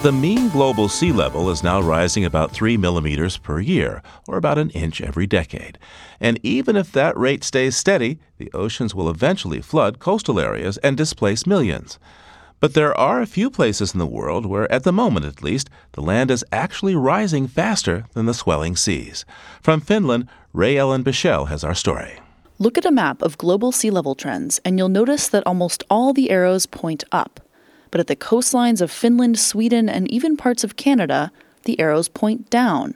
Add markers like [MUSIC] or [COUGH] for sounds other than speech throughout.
The mean global sea level is now rising about 3 millimeters per year, or about an inch every decade. And even if that rate stays steady, the oceans will eventually flood coastal areas and displace millions. But there are a few places in the world where, at the moment at least, the land is actually rising faster than the swelling seas. From Finland, Rae Ellen Bichell has our story. Look at a map of global sea level trends, and you'll notice that almost all the arrows point up but at the coastlines of Finland, Sweden, and even parts of Canada, the arrows point down.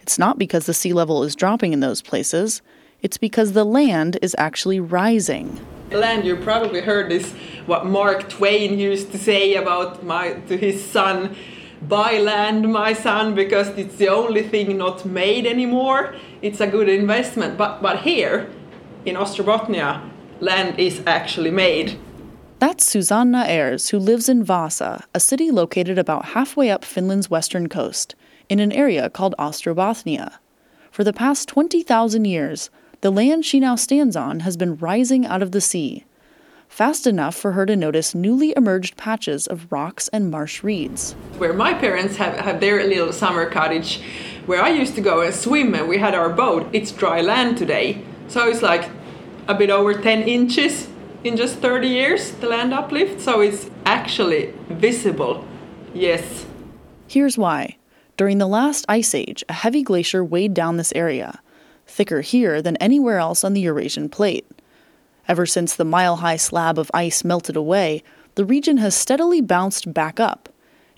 It's not because the sea level is dropping in those places, it's because the land is actually rising. Land, you probably heard this, what Mark Twain used to say about my, to his son buy land, my son, because it's the only thing not made anymore. It's a good investment. But, but here in Ostrobothnia, land is actually made. That's Susanna Ayers, who lives in Vasa, a city located about halfway up Finland's western coast, in an area called Ostrobothnia. For the past 20,000 years, the land she now stands on has been rising out of the sea, fast enough for her to notice newly emerged patches of rocks and marsh reeds. Where my parents have, have their little summer cottage, where I used to go and swim and we had our boat, it's dry land today. So it's like a bit over 10 inches in just 30 years, the land uplift, so it's actually visible. Yes. Here's why. During the last ice age, a heavy glacier weighed down this area, thicker here than anywhere else on the Eurasian plate. Ever since the mile high slab of ice melted away, the region has steadily bounced back up.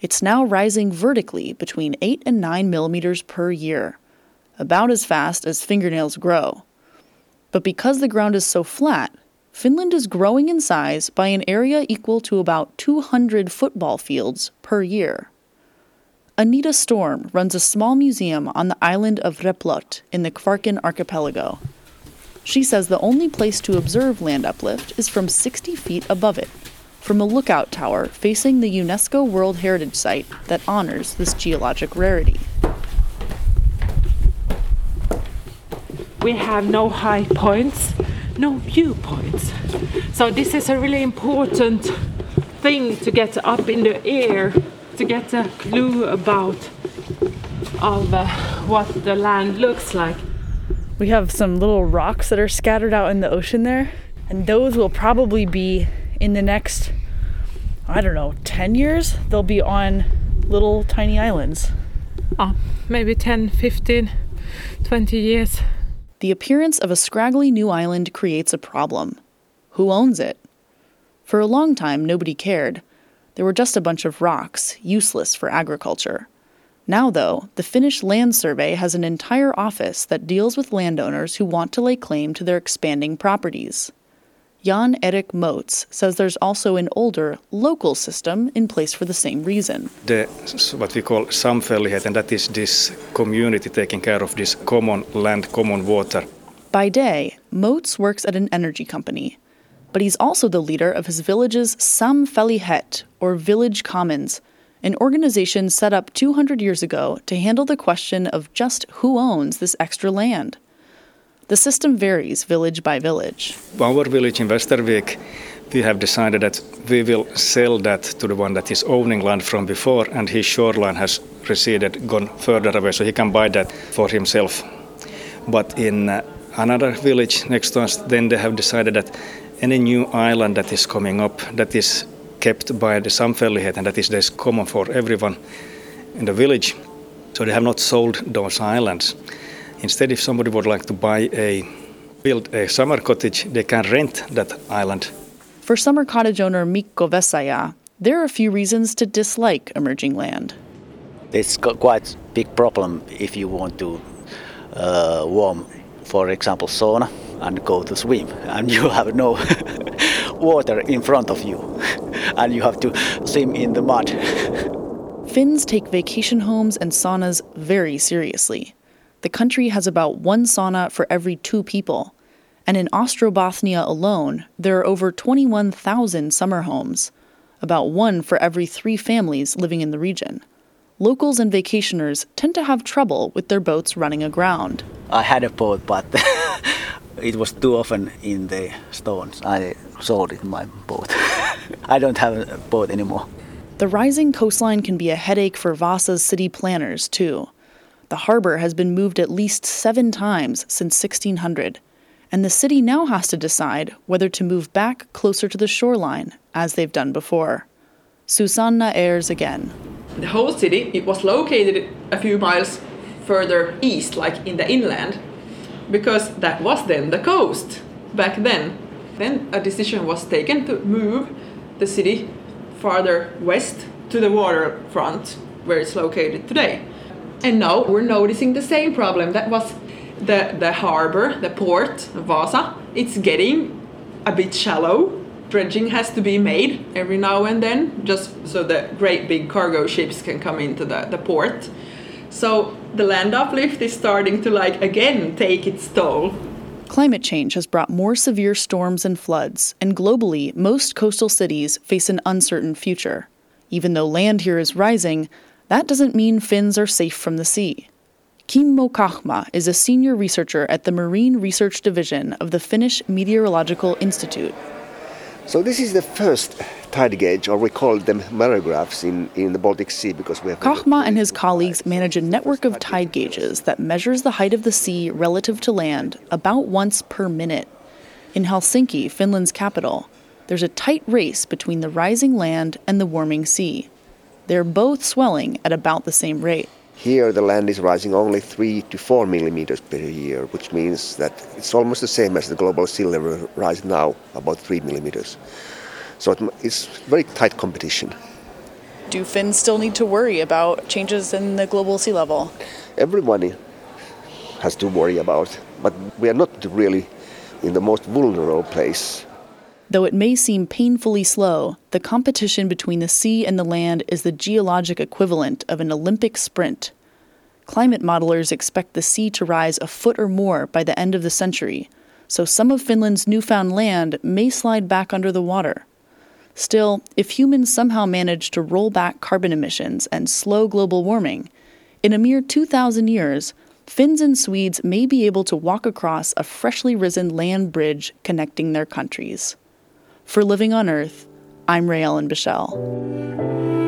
It's now rising vertically between 8 and 9 millimeters per year, about as fast as fingernails grow. But because the ground is so flat, Finland is growing in size by an area equal to about 200 football fields per year. Anita Storm runs a small museum on the island of Replot in the Kvarken archipelago. She says the only place to observe land uplift is from 60 feet above it, from a lookout tower facing the UNESCO World Heritage Site that honors this geologic rarity. We have no high points no viewpoints. So this is a really important thing to get up in the air to get a clue about of uh, what the land looks like. We have some little rocks that are scattered out in the ocean there, and those will probably be in the next I don't know, 10 years, they'll be on little tiny islands. Oh, maybe 10, 15, 20 years the appearance of a scraggly new island creates a problem. Who owns it? For a long time, nobody cared. There were just a bunch of rocks, useless for agriculture. Now, though, the Finnish Land Survey has an entire office that deals with landowners who want to lay claim to their expanding properties. Jan Erik Moats says there's also an older, local system in place for the same reason. The what we call samfällighet, and that is this community taking care of this common land, common water. By day, Moats works at an energy company, but he's also the leader of his village's Samfällighet, or Village Commons, an organization set up 200 years ago to handle the question of just who owns this extra land. The system varies village by village. Our village in Västervik, we have decided that we will sell that to the one that is owning land from before, and his shoreline has receded, gone further away, so he can buy that for himself. But in uh, another village next to us, then they have decided that any new island that is coming up, that is kept by the samfällighet, and that is this common for everyone in the village. So they have not sold those islands. Instead, if somebody would like to buy a build a summer cottage, they can rent that island. For summer cottage owner Mikko Vesaya, there are a few reasons to dislike emerging land. It's quite big problem if you want to uh, warm, for example, sauna and go to swim, and you have no [LAUGHS] water in front of you, [LAUGHS] and you have to swim in the mud. [LAUGHS] Finns take vacation homes and saunas very seriously the country has about one sauna for every two people. And in Ostrobothnia alone, there are over 21,000 summer homes, about one for every three families living in the region. Locals and vacationers tend to have trouble with their boats running aground. I had a boat, but [LAUGHS] it was too often in the stones. I sold it, my boat. [LAUGHS] I don't have a boat anymore. The rising coastline can be a headache for Vasa's city planners, too. The harbor has been moved at least seven times since 1600, and the city now has to decide whether to move back closer to the shoreline, as they've done before. Susanna Ayers again. The whole city it was located a few miles further east, like in the inland, because that was then the coast back then. Then a decision was taken to move the city farther west to the waterfront where it's located today. And now we're noticing the same problem. That was the, the harbor, the port, Vasa. It's getting a bit shallow. Dredging has to be made every now and then, just so the great big cargo ships can come into the, the port. So the land uplift is starting to like again take its toll. Climate change has brought more severe storms and floods, and globally, most coastal cities face an uncertain future. Even though land here is rising, that doesn't mean Finns are safe from the sea. Kimmo Kahma is a senior researcher at the Marine Research Division of the Finnish Meteorological Institute. So this is the first tide gauge, or we call them mareographs in, in the Baltic Sea because we have... Kahma and his colleagues manage a network of tide gauges that measures the height of the sea relative to land about once per minute. In Helsinki, Finland's capital, there's a tight race between the rising land and the warming sea. They're both swelling at about the same rate. Here, the land is rising only 3 to 4 millimeters per year, which means that it's almost the same as the global sea level rise now, about 3 millimeters. So it's very tight competition. Do Finns still need to worry about changes in the global sea level? Everyone has to worry about, but we are not really in the most vulnerable place. Though it may seem painfully slow, the competition between the sea and the land is the geologic equivalent of an Olympic sprint. Climate modelers expect the sea to rise a foot or more by the end of the century, so some of Finland's newfound land may slide back under the water. Still, if humans somehow manage to roll back carbon emissions and slow global warming, in a mere 2,000 years, Finns and Swedes may be able to walk across a freshly risen land bridge connecting their countries. For Living on Earth, I'm Rae Ellen Bichell.